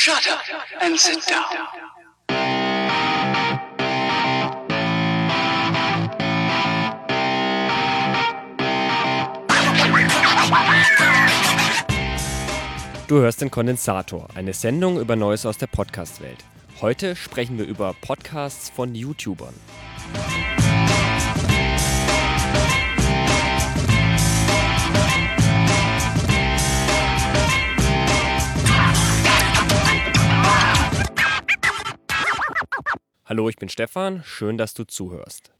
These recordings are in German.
Shut up and sit down. Du hörst den Kondensator, eine Sendung über Neues aus der Podcast-Welt. Heute sprechen wir über Podcasts von YouTubern. Hallo, ich bin Stefan, schön, dass du zuhörst.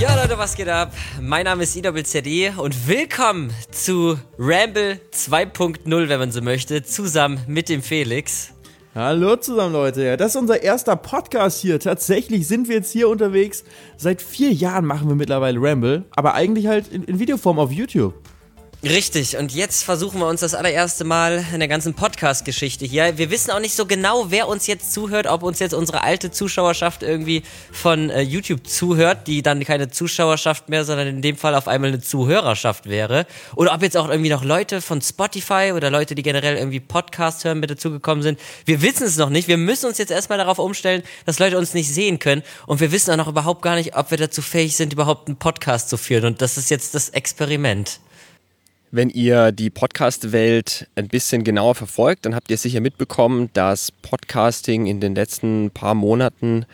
Ja Leute, was geht ab? Mein Name ist IWZD und willkommen zu Ramble 2.0, wenn man so möchte, zusammen mit dem Felix. Hallo zusammen, Leute. Ja, das ist unser erster Podcast hier. Tatsächlich sind wir jetzt hier unterwegs. Seit vier Jahren machen wir mittlerweile Ramble, aber eigentlich halt in, in Videoform auf YouTube. Richtig, und jetzt versuchen wir uns das allererste Mal in der ganzen Podcast-Geschichte hier. Wir wissen auch nicht so genau, wer uns jetzt zuhört, ob uns jetzt unsere alte Zuschauerschaft irgendwie von äh, YouTube zuhört, die dann keine Zuschauerschaft mehr, sondern in dem Fall auf einmal eine Zuhörerschaft wäre. Oder ob jetzt auch irgendwie noch Leute von Spotify oder Leute, die generell irgendwie Podcast hören, mit dazugekommen sind. Wir wissen es noch nicht. Wir müssen uns jetzt erstmal darauf umstellen, dass Leute uns nicht sehen können. Und wir wissen auch noch überhaupt gar nicht, ob wir dazu fähig sind, überhaupt einen Podcast zu führen. Und das ist jetzt das Experiment. Wenn ihr die Podcast-Welt ein bisschen genauer verfolgt, dann habt ihr sicher mitbekommen, dass Podcasting in den letzten paar Monaten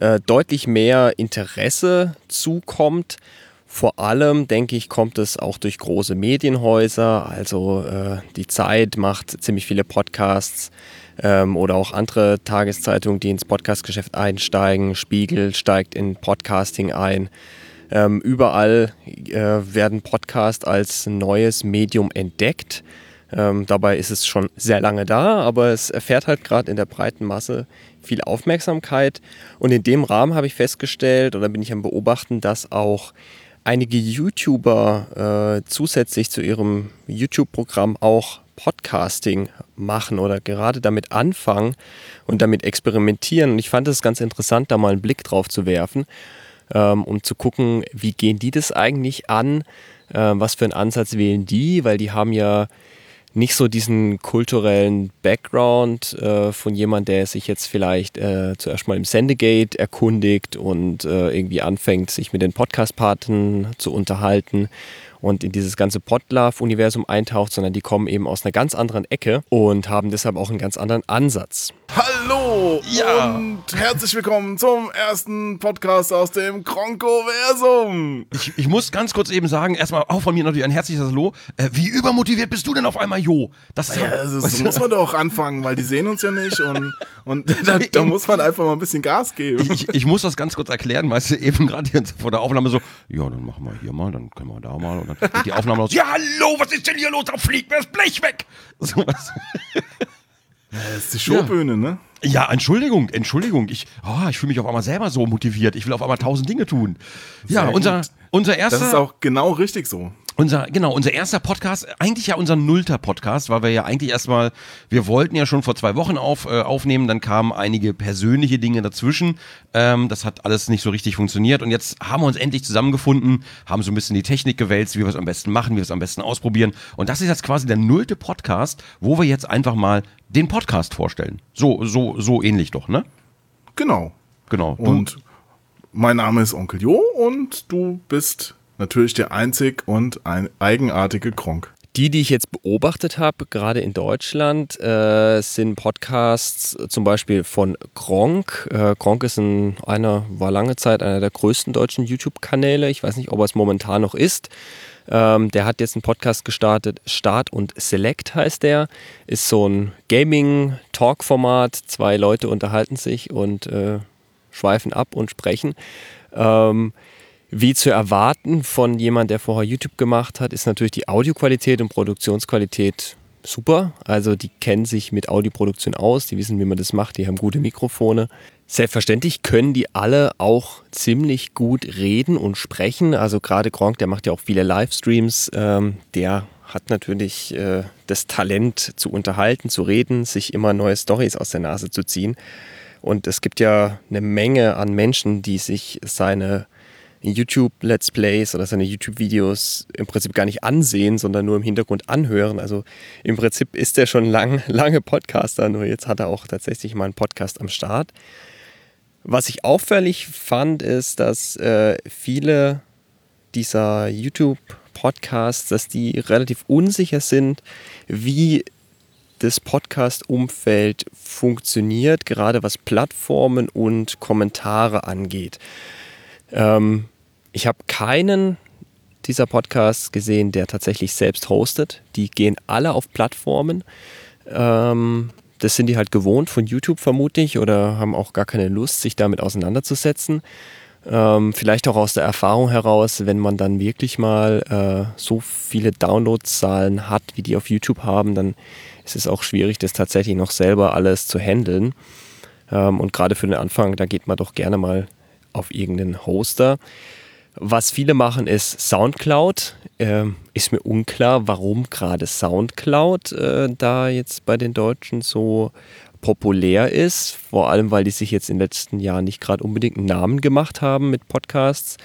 äh, deutlich mehr Interesse zukommt. Vor allem, denke ich, kommt es auch durch große Medienhäuser. Also äh, die Zeit macht ziemlich viele Podcasts ähm, oder auch andere Tageszeitungen, die ins Podcastgeschäft einsteigen. Spiegel steigt in Podcasting ein. Ähm, überall äh, werden Podcasts als neues Medium entdeckt. Ähm, dabei ist es schon sehr lange da, aber es erfährt halt gerade in der breiten Masse viel Aufmerksamkeit. Und in dem Rahmen habe ich festgestellt oder bin ich am Beobachten, dass auch einige YouTuber äh, zusätzlich zu ihrem YouTube-Programm auch Podcasting machen oder gerade damit anfangen und damit experimentieren. Und ich fand es ganz interessant, da mal einen Blick drauf zu werfen ähm, um zu gucken, wie gehen die das eigentlich an, äh, was für einen Ansatz wählen die, weil die haben ja nicht so diesen kulturellen Background äh, von jemand, der sich jetzt vielleicht äh, zuerst mal im Sendegate erkundigt und äh, irgendwie anfängt, sich mit den Podcast-Paten zu unterhalten und in dieses ganze Podlove-Universum eintaucht, sondern die kommen eben aus einer ganz anderen Ecke und haben deshalb auch einen ganz anderen Ansatz. Hallo Ja. und herzlich willkommen zum ersten Podcast aus dem Kronkoversum. Ich, ich muss ganz kurz eben sagen, erstmal auch von mir natürlich ein herzliches Hallo. Äh, wie übermotiviert bist du denn auf einmal, Jo? Das Ja, also, so muss man doch anfangen, weil die sehen uns ja nicht und, und da, da muss man einfach mal ein bisschen Gas geben. ich, ich muss das ganz kurz erklären, weißt du, eben gerade vor der Aufnahme so, ja, dann machen wir hier mal, dann können wir da mal und dann geht die Aufnahme los. Ja, hallo, was ist denn hier los? Da fliegt mir das Blech weg. So, was. Das ist die Showbühne, ne? Ja, Entschuldigung, Entschuldigung. Ich, oh, ich fühle mich auf einmal selber so motiviert. Ich will auf einmal tausend Dinge tun. Ja, Sehr unser, gut. unser erster. Das ist auch genau richtig so. Unser, genau, unser erster Podcast, eigentlich ja unser nullter Podcast, weil wir ja eigentlich erstmal, wir wollten ja schon vor zwei Wochen auf, äh, aufnehmen, dann kamen einige persönliche Dinge dazwischen. Ähm, das hat alles nicht so richtig funktioniert und jetzt haben wir uns endlich zusammengefunden, haben so ein bisschen die Technik gewälzt, wie wir es am besten machen, wie wir es am besten ausprobieren. Und das ist jetzt quasi der nullte Podcast, wo wir jetzt einfach mal den Podcast vorstellen. So, so, so ähnlich doch, ne? Genau. Genau. Und mein Name ist Onkel Jo und du bist natürlich der einzig und ein eigenartige Kronk. Die, die ich jetzt beobachtet habe, gerade in Deutschland, äh, sind Podcasts zum Beispiel von Gronk. Äh, Gronk ist ein, einer, war lange Zeit einer der größten deutschen YouTube-Kanäle. Ich weiß nicht, ob er es momentan noch ist. Ähm, der hat jetzt einen Podcast gestartet, Start und Select heißt der. Ist so ein Gaming-Talk-Format. Zwei Leute unterhalten sich und äh, schweifen ab und sprechen. Ähm, wie zu erwarten von jemand, der vorher YouTube gemacht hat, ist natürlich die Audioqualität und Produktionsqualität super. Also die kennen sich mit Audioproduktion aus, die wissen, wie man das macht, die haben gute Mikrofone. Selbstverständlich können die alle auch ziemlich gut reden und sprechen. Also gerade Gronk, der macht ja auch viele Livestreams, ähm, der hat natürlich äh, das Talent zu unterhalten, zu reden, sich immer neue Stories aus der Nase zu ziehen. Und es gibt ja eine Menge an Menschen, die sich seine YouTube-Let's Plays oder seine YouTube-Videos im Prinzip gar nicht ansehen, sondern nur im Hintergrund anhören. Also im Prinzip ist er schon lang, lange Podcaster, nur jetzt hat er auch tatsächlich mal einen Podcast am Start. Was ich auffällig fand, ist, dass äh, viele dieser YouTube-Podcasts, dass die relativ unsicher sind, wie das Podcast-Umfeld funktioniert, gerade was Plattformen und Kommentare angeht. Ähm, ich habe keinen dieser Podcasts gesehen, der tatsächlich selbst hostet. Die gehen alle auf Plattformen. Ähm, das sind die halt gewohnt von YouTube vermutlich oder haben auch gar keine Lust, sich damit auseinanderzusetzen. Ähm, vielleicht auch aus der Erfahrung heraus, wenn man dann wirklich mal äh, so viele Downloadzahlen hat, wie die auf YouTube haben, dann ist es auch schwierig, das tatsächlich noch selber alles zu handeln. Ähm, und gerade für den Anfang, da geht man doch gerne mal auf irgendeinen Hoster. Was viele machen, ist Soundcloud. Ähm, ist mir unklar, warum gerade Soundcloud äh, da jetzt bei den Deutschen so populär ist. Vor allem, weil die sich jetzt in den letzten Jahren nicht gerade unbedingt einen Namen gemacht haben mit Podcasts.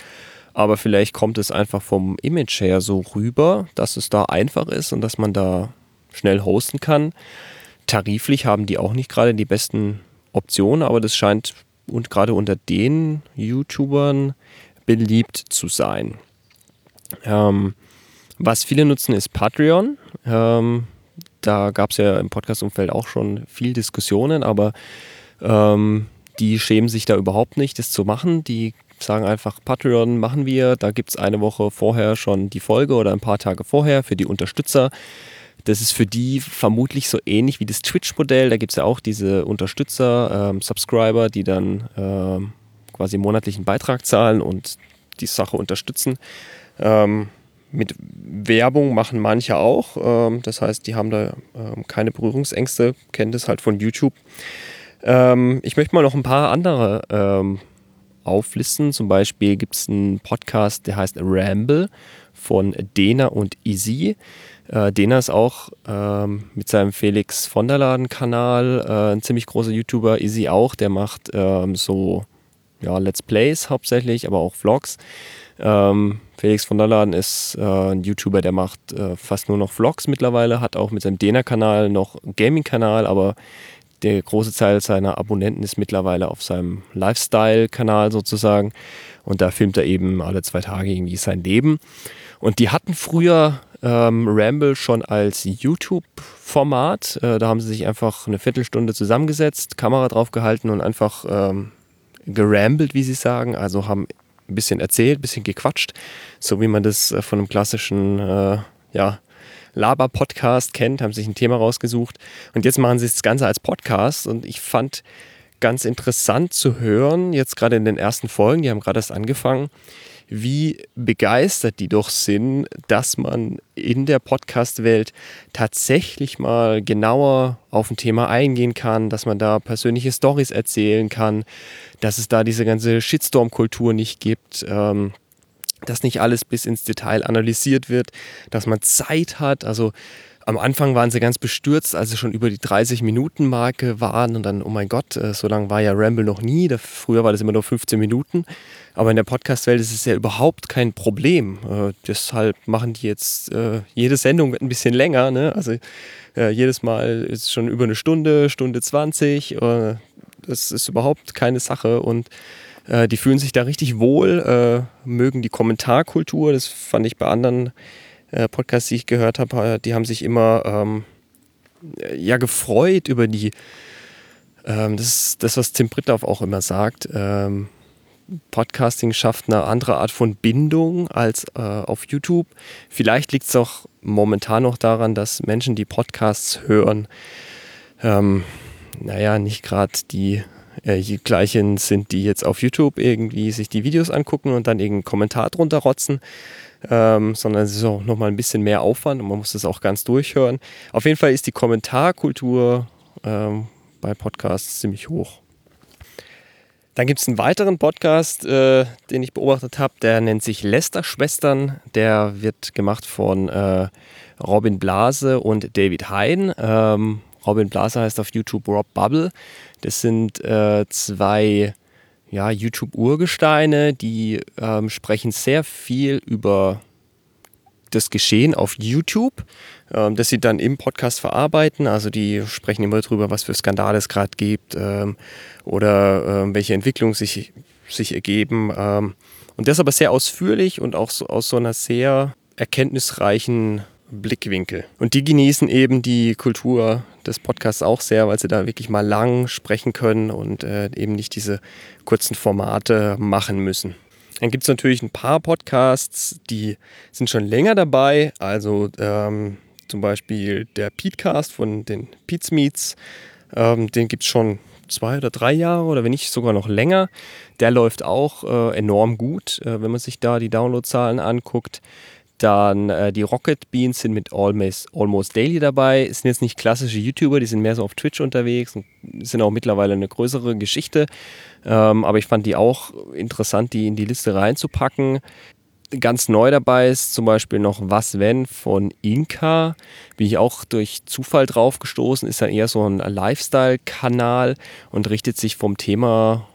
Aber vielleicht kommt es einfach vom Image her so rüber, dass es da einfach ist und dass man da schnell hosten kann. Tariflich haben die auch nicht gerade die besten Optionen, aber das scheint und gerade unter den YouTubern beliebt zu sein. Ähm, was viele nutzen, ist Patreon. Ähm, da gab es ja im Podcast-Umfeld auch schon viel Diskussionen, aber ähm, die schämen sich da überhaupt nicht, das zu machen. Die sagen einfach, Patreon machen wir, da gibt es eine Woche vorher schon die Folge oder ein paar Tage vorher für die Unterstützer. Das ist für die vermutlich so ähnlich wie das Twitch-Modell. Da gibt es ja auch diese Unterstützer, ähm, Subscriber, die dann ähm, quasi monatlichen Beitrag zahlen und die Sache unterstützen. Ähm, mit Werbung machen manche auch. Ähm, das heißt, die haben da ähm, keine Berührungsängste, kennen das halt von YouTube. Ähm, ich möchte mal noch ein paar andere auflisten. Zum Beispiel gibt es einen Podcast, der heißt Ramble von Dena und Easy. Äh, Dena ist auch ähm, mit seinem Felix von der Laden-Kanal äh, ein ziemlich großer YouTuber. Easy auch, der macht ähm, so ja, Let's Plays hauptsächlich, aber auch Vlogs. Ähm, Felix von der Laden ist äh, ein YouTuber, der macht äh, fast nur noch Vlogs mittlerweile, hat auch mit seinem Dena-Kanal noch einen Gaming-Kanal, aber der große Teil seiner Abonnenten ist mittlerweile auf seinem Lifestyle-Kanal sozusagen. Und da filmt er eben alle zwei Tage irgendwie sein Leben. Und die hatten früher ähm, Ramble schon als YouTube-Format. Äh, da haben sie sich einfach eine Viertelstunde zusammengesetzt, Kamera drauf gehalten und einfach ähm, gerambelt, wie sie sagen. Also haben ein bisschen erzählt, ein bisschen gequatscht, so wie man das äh, von einem klassischen äh, ja, Laber-Podcast kennt, haben sich ein Thema rausgesucht. Und jetzt machen sie das Ganze als Podcast. Und ich fand ganz interessant zu hören, jetzt gerade in den ersten Folgen, die haben gerade erst angefangen, wie begeistert die doch sind, dass man in der Podcast-Welt tatsächlich mal genauer auf ein Thema eingehen kann, dass man da persönliche Stories erzählen kann, dass es da diese ganze Shitstorm-Kultur nicht gibt. Ähm, dass nicht alles bis ins Detail analysiert wird, dass man Zeit hat. Also am Anfang waren sie ganz bestürzt, als sie schon über die 30-Minuten-Marke waren und dann, oh mein Gott, äh, so lange war ja Ramble noch nie. früher war das immer nur 15 Minuten. Aber in der Podcast-Welt ist es ja überhaupt kein Problem. Äh, deshalb machen die jetzt, äh, jede Sendung wird ein bisschen länger. Ne? Also jedes Mal ist es schon über eine Stunde, Stunde 20. das ist überhaupt keine Sache und die fühlen sich da richtig wohl, mögen die Kommentarkultur. Das fand ich bei anderen äh, Podcasts, die ich gehört habe, äh, die haben sich immer ähm, ja gefreut über die, ähm, das das, was Tim Brittlauf auch immer sagt. Ähm, Podcasting schafft eine andere Art von Bindung als äh, auf YouTube. Vielleicht liegt es auch momentan noch daran, dass Menschen, die Podcasts hören, ähm, naja, nicht gerade die äh, gleichen sind, die jetzt auf YouTube irgendwie sich die Videos angucken und dann irgendeinen Kommentar drunter rotzen, ähm, sondern es ist auch nochmal ein bisschen mehr Aufwand und man muss das auch ganz durchhören. Auf jeden Fall ist die Kommentarkultur ähm, bei Podcasts ziemlich hoch. Dann gibt es einen weiteren Podcast, äh, den ich beobachtet habe, der nennt sich Lester Schwestern. Der wird gemacht von äh, Robin Blase und David Hein. Ähm, Robin Blase heißt auf YouTube Rob Bubble. Das sind äh, zwei ja, YouTube-Urgesteine, die ähm, sprechen sehr viel über das Geschehen auf YouTube, ähm, das sie dann im Podcast verarbeiten. Also die sprechen immer darüber, was für Skandale es gerade gibt ähm, oder ähm, welche Entwicklungen sich, sich ergeben. Ähm, und das aber sehr ausführlich und auch so, aus so einer sehr erkenntnisreichen Blickwinkel. Und die genießen eben die Kultur des Podcasts auch sehr, weil sie da wirklich mal lang sprechen können und äh, eben nicht diese kurzen Formate machen müssen. Dann gibt es natürlich ein paar Podcasts, die sind schon länger dabei. Also ähm, zum Beispiel der Petecast von den Pete's Meets. Ähm, den gibt es schon zwei oder drei Jahre oder wenn nicht sogar noch länger. Der läuft auch äh, enorm gut, äh, wenn man sich da die Downloadzahlen anguckt. Dann äh, die Rocket Beans sind mit Almost, Almost Daily dabei. Sind jetzt nicht klassische YouTuber, die sind mehr so auf Twitch unterwegs und sind auch mittlerweile eine größere Geschichte. Ähm, aber ich fand die auch interessant, die in die Liste reinzupacken. Ganz neu dabei ist zum Beispiel noch Was Wenn von Inka. Bin ich auch durch Zufall drauf gestoßen. Ist dann eher so ein Lifestyle-Kanal und richtet sich vom Thema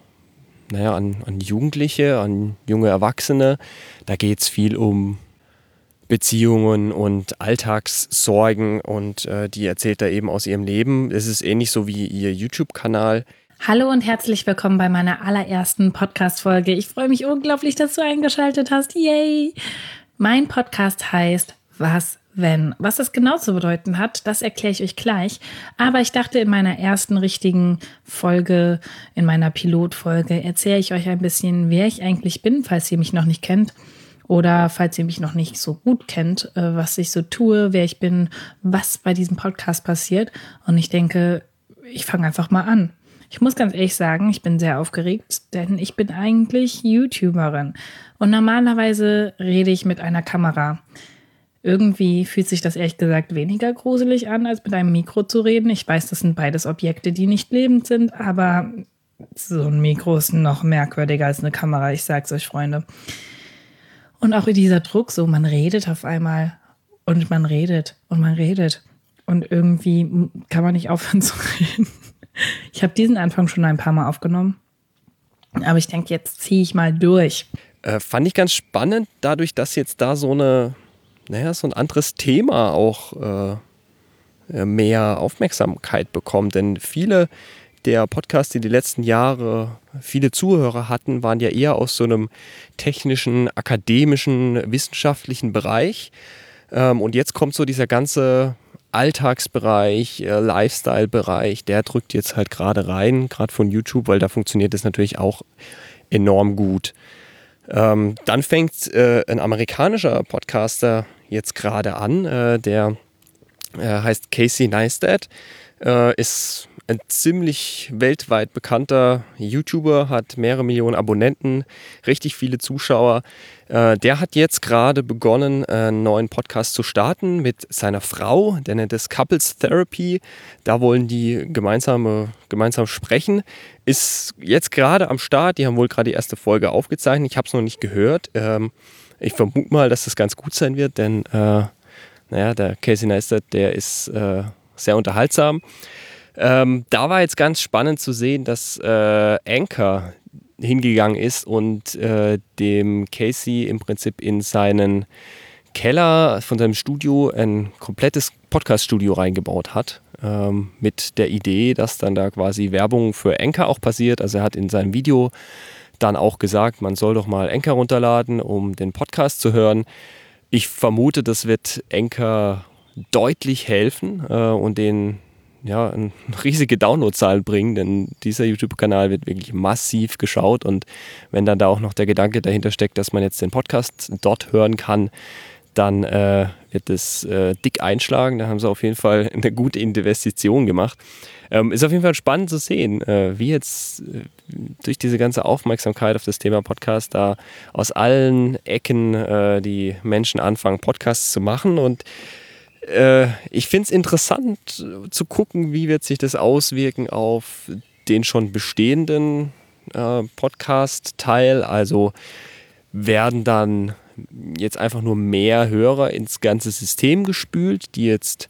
naja, an, an Jugendliche, an junge Erwachsene. Da geht es viel um Beziehungen und Alltagssorgen und äh, die erzählt da eben aus ihrem Leben. Es ist ähnlich so wie ihr YouTube-Kanal. Hallo und herzlich willkommen bei meiner allerersten Podcast-Folge. Ich freue mich unglaublich, dass du eingeschaltet hast. Yay! Mein Podcast heißt Was wenn? Was das genau zu bedeuten hat, das erkläre ich euch gleich. Aber ich dachte, in meiner ersten richtigen Folge, in meiner Pilotfolge, erzähle ich euch ein bisschen, wer ich eigentlich bin, falls ihr mich noch nicht kennt oder falls ihr mich noch nicht so gut kennt, äh, was ich so tue, wer ich bin, was bei diesem Podcast passiert. Und ich denke, ich fange einfach mal an. Ich muss ganz ehrlich sagen, ich bin sehr aufgeregt, denn ich bin eigentlich YouTuberin. Und normalerweise rede ich mit einer Kamera. Irgendwie fühlt sich das ehrlich gesagt weniger gruselig an, als mit einem Mikro zu reden. Ich weiß, das sind beides Objekte, die nicht lebend sind, aber so ein Mikro ist noch merkwürdiger als eine Kamera, ich sag's euch, Freunde. Und auch dieser Druck, so man redet auf einmal und man redet und man redet. Und irgendwie kann man nicht aufhören zu reden. Ich habe diesen Anfang schon ein paar Mal aufgenommen. Aber ich denke, jetzt ziehe ich mal durch. Äh, fand ich ganz spannend, dadurch, dass jetzt da so eine, naja, so ein anderes Thema auch äh, mehr Aufmerksamkeit bekommt. Denn viele der Podcasts, die die letzten Jahre viele Zuhörer hatten, waren ja eher aus so einem technischen, akademischen, wissenschaftlichen Bereich. Ähm, und jetzt kommt so dieser ganze Alltagsbereich, äh, Lifestyle-Bereich, der drückt jetzt halt gerade rein, gerade von YouTube, weil da funktioniert es natürlich auch enorm gut. Ähm, dann fängt äh, ein amerikanischer Podcaster jetzt gerade an, äh, der heißt Casey Neistat, ist ein ziemlich weltweit bekannter YouTuber, hat mehrere Millionen Abonnenten, richtig viele Zuschauer. Äh, der hat jetzt gerade begonnen, einen neuen Podcast zu starten mit seiner Frau, der nennt es Couples Therapy. Da wollen die gemeinsame, gemeinsam sprechen. Ist jetzt gerade am Start, die haben wohl gerade die erste Folge aufgezeichnet. Ich habe es noch nicht gehört. Ähm, ich vermute mal, dass das ganz gut sein wird, denn äh, naja, der Casey Neistat, der ist äh, sehr unterhaltsam. Ähm, da war jetzt ganz spannend zu sehen, dass äh, Anchor hingegangen ist und äh, dem Casey im Prinzip in seinen Keller von seinem Studio ein komplettes Podcast-Studio reingebaut hat. Ähm, mit der Idee, dass dann da quasi Werbung für Anchor auch passiert. Also er hat in seinem Video dann auch gesagt, man soll doch mal Anchor runterladen, um den Podcast zu hören. Ich vermute, das wird Anchor deutlich helfen äh, und den ja, riesige Downloadzahlen bringen, denn dieser YouTube-Kanal wird wirklich massiv geschaut und wenn dann da auch noch der Gedanke dahinter steckt, dass man jetzt den Podcast dort hören kann, dann äh, wird es äh, dick einschlagen. Da haben sie auf jeden Fall eine gute Investition gemacht. Ähm, ist auf jeden Fall spannend zu sehen, äh, wie jetzt äh, durch diese ganze Aufmerksamkeit auf das Thema Podcast da aus allen Ecken äh, die Menschen anfangen, Podcasts zu machen und äh, ich finde es interessant zu gucken, wie wird sich das auswirken auf den schon bestehenden äh, Podcast-Teil. Also werden dann jetzt einfach nur mehr Hörer ins ganze System gespült, die jetzt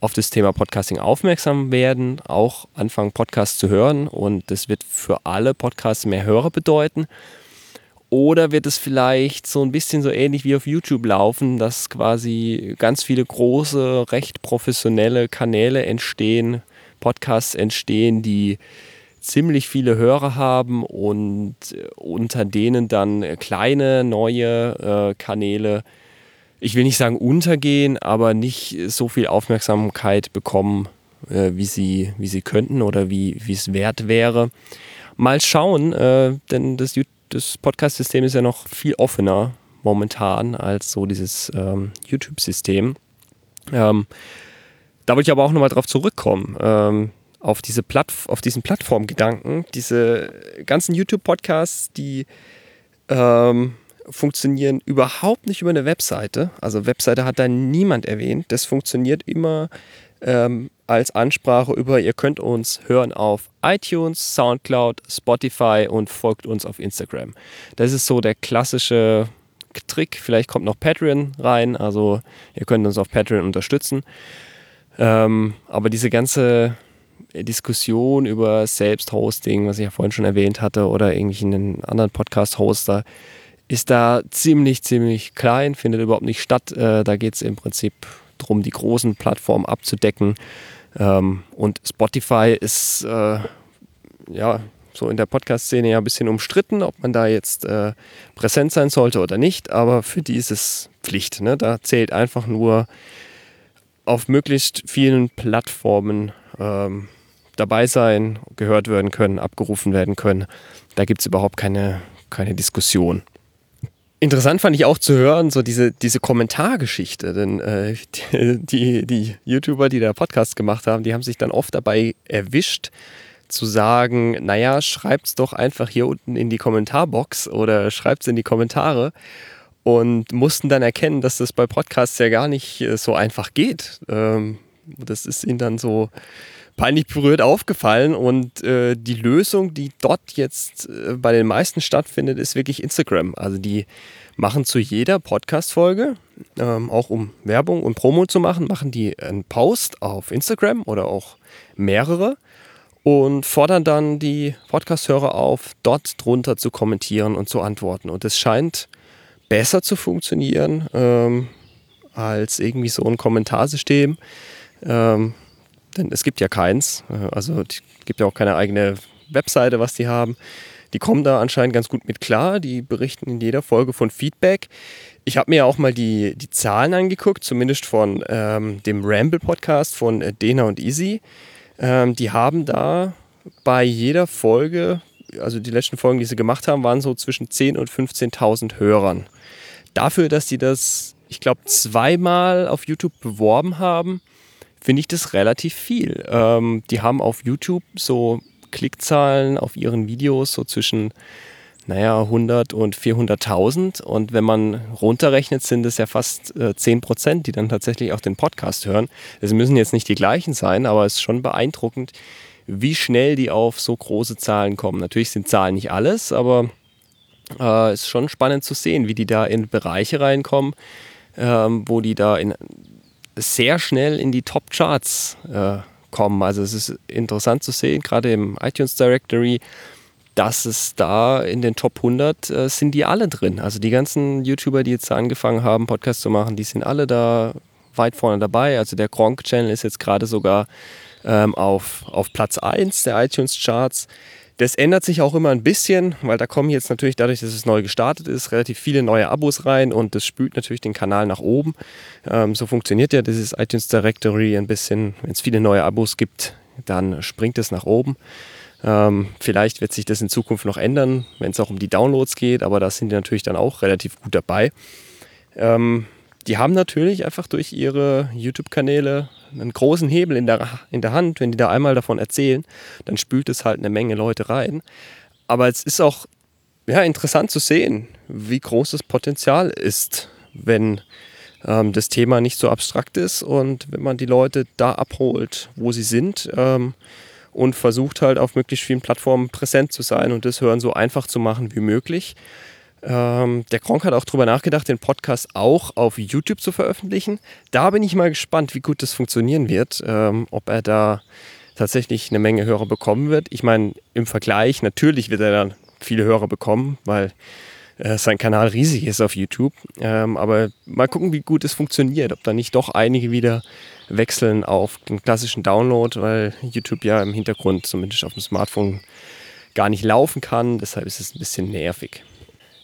auf das Thema Podcasting aufmerksam werden, auch anfangen, Podcasts zu hören und das wird für alle Podcasts mehr Hörer bedeuten. Oder wird es vielleicht so ein bisschen so ähnlich wie auf YouTube laufen, dass quasi ganz viele große, recht professionelle Kanäle entstehen, Podcasts entstehen, die ziemlich viele Hörer haben und äh, unter denen dann kleine neue äh, Kanäle, ich will nicht sagen untergehen, aber nicht so viel Aufmerksamkeit bekommen, äh, wie, sie, wie sie könnten oder wie, es wert wäre. Mal schauen, denn das, das Podcast-System ist ja noch viel offener momentan als so dieses ähm, YouTube-System. Ähm, da wollte ich aber auch nochmal drauf zurückkommen. Ähm, auf, diese Plattf auf diesen Plattformgedanken. Diese ganzen YouTube-Podcasts, die ähm, funktionieren überhaupt nicht über eine Webseite. Also Webseite hat da niemand erwähnt. Das funktioniert immer ähm, als Ansprache über, ihr könnt uns hören auf iTunes, Soundcloud, Spotify und folgt uns auf Instagram. Das ist so der klassische Trick. Vielleicht kommt noch Patreon rein. Also ihr könnt uns auf Patreon unterstützen. Ähm, aber diese ganze Diskussion über Selbsthosting, was ich ja vorhin schon erwähnt hatte, oder irgendwelchen anderen Podcast-Hoster, ist da ziemlich, ziemlich klein, findet überhaupt nicht statt. Äh, da geht es im Prinzip darum, die großen Plattformen abzudecken. Ähm, und Spotify ist äh, ja so in der Podcast-Szene ja ein bisschen umstritten, ob man da jetzt äh, präsent sein sollte oder nicht, aber für die ist es Pflicht. Ne? Da zählt einfach nur auf möglichst vielen Plattformen ähm, dabei sein, gehört werden können, abgerufen werden können. Da gibt es überhaupt keine, keine Diskussion. Interessant fand ich auch zu hören, so diese, diese Kommentargeschichte, denn äh, die, die YouTuber, die da Podcast gemacht haben, die haben sich dann oft dabei erwischt, zu sagen, naja, schreibt's doch einfach hier unten in die Kommentarbox oder schreibt's in die Kommentare und mussten dann erkennen, dass das bei Podcasts ja gar nicht äh, so einfach geht. Ähm, das ist ihnen dann so peinlich berührt aufgefallen und äh, die Lösung, die dort jetzt äh, bei den meisten stattfindet, ist wirklich Instagram. Also die machen zu jeder Podcast-Folge, ähm, auch um Werbung und Promo zu machen, machen die einen Post auf Instagram oder auch mehrere und fordern dann die Podcast-Hörer auf, dort drunter zu kommentieren und zu antworten. Und es scheint besser zu funktionieren ähm, als irgendwie so ein Kommentarsystem. Ähm, denn es gibt ja keins. Äh, also es gibt ja auch keine eigene Webseite, was die haben. Die kommen da anscheinend ganz gut mit klar. Die berichten in jeder Folge von Feedback. Ich habe mir ja auch mal die, die Zahlen angeguckt, zumindest von ähm, dem Ramble-Podcast von äh, Dena und Easy. Ähm, die haben da bei jeder Folge, also die letzten Folgen, die sie gemacht haben, waren so zwischen 10.000 und 15.000 Hörern. Dafür, dass die das, ich glaube, zweimal auf YouTube beworben haben, finde ich das relativ viel. Ähm, die haben auf YouTube so Klickzahlen auf ihren Videos so zwischen, naja, 100 und 400.000. Und wenn man runterrechnet, sind es ja fast äh, 10 Prozent, die dann tatsächlich auch den Podcast hören. Es müssen jetzt nicht die gleichen sein, aber es ist schon beeindruckend, wie schnell die auf so große Zahlen kommen. Natürlich sind Zahlen nicht alles, aber äh, es ist schon spannend zu sehen, wie die da in Bereiche reinkommen, ähm, wo die da in sehr schnell in die Top-Charts äh, kommen. Also es ist interessant zu sehen, gerade im iTunes Directory, dass es da in den Top 100 äh, sind die alle drin. Also die ganzen YouTuber, die jetzt angefangen haben, Podcasts zu machen, die sind alle da weit vorne dabei. Also der Gronk-Channel ist jetzt gerade sogar ähm, auf, auf Platz 1 der iTunes-Charts. Das ändert sich auch immer ein bisschen, weil da kommen jetzt natürlich dadurch, dass es neu gestartet ist, relativ viele neue Abos rein und das spült natürlich den Kanal nach oben. Ähm, so funktioniert ja dieses iTunes Directory ein bisschen. Wenn es viele neue Abos gibt, dann springt es nach oben. Ähm, vielleicht wird sich das in Zukunft noch ändern, wenn es auch um die Downloads geht, aber da sind die natürlich dann auch relativ gut dabei. Ähm, die haben natürlich einfach durch ihre YouTube-Kanäle einen großen Hebel in der, in der Hand. Wenn die da einmal davon erzählen, dann spült es halt eine Menge Leute rein. Aber es ist auch ja, interessant zu sehen, wie groß das Potenzial ist, wenn ähm, das Thema nicht so abstrakt ist und wenn man die Leute da abholt, wo sie sind ähm, und versucht halt auf möglichst vielen Plattformen präsent zu sein und das Hören so einfach zu machen wie möglich. Ähm, der Kronk hat auch drüber nachgedacht, den Podcast auch auf YouTube zu veröffentlichen. Da bin ich mal gespannt, wie gut das funktionieren wird, ähm, ob er da tatsächlich eine Menge Hörer bekommen wird. Ich meine, im Vergleich, natürlich wird er dann viele Hörer bekommen, weil äh, sein Kanal riesig ist auf YouTube. Ähm, aber mal gucken, wie gut es funktioniert, ob da nicht doch einige wieder wechseln auf den klassischen Download, weil YouTube ja im Hintergrund zumindest auf dem Smartphone gar nicht laufen kann. Deshalb ist es ein bisschen nervig.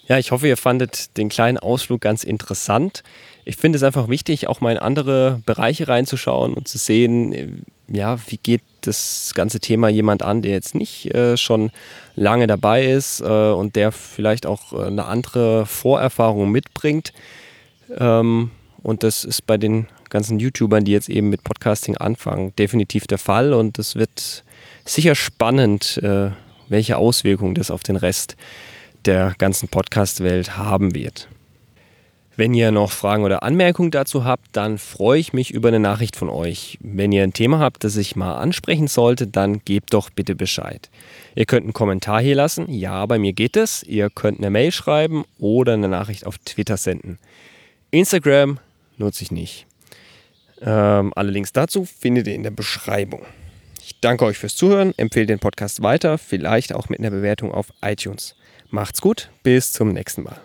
Ja, ich hoffe, ihr fandet den kleinen Ausflug ganz interessant. Ich finde es einfach wichtig, auch mal in andere Bereiche reinzuschauen und zu sehen, ja, wie geht das ganze Thema jemand an, der jetzt nicht äh, schon lange dabei ist äh, und der vielleicht auch äh, eine andere Vorerfahrung mitbringt. Ähm, und das ist bei den ganzen YouTubern, die jetzt eben mit Podcasting anfangen, definitiv der Fall. Und es wird sicher spannend, äh, welche Auswirkungen das auf den Rest hat der ganzen Podcast-Welt haben wird. Wenn ihr noch Fragen oder Anmerkungen dazu habt, dann freue ich mich über eine Nachricht von euch. Wenn ihr ein Thema habt, das ich mal ansprechen sollte, dann gebt doch bitte Bescheid. Ihr könnt einen Kommentar hier lassen. Ja, bei mir geht es. Ihr könnt eine Mail schreiben oder eine Nachricht auf Twitter senden. Instagram nutze ich nicht. Ähm, alle Links dazu findet ihr in der Beschreibung. Ich danke euch fürs Zuhören, empfehle den Podcast weiter, vielleicht auch mit einer Bewertung auf iTunes. Macht's gut, bis zum nächsten Mal.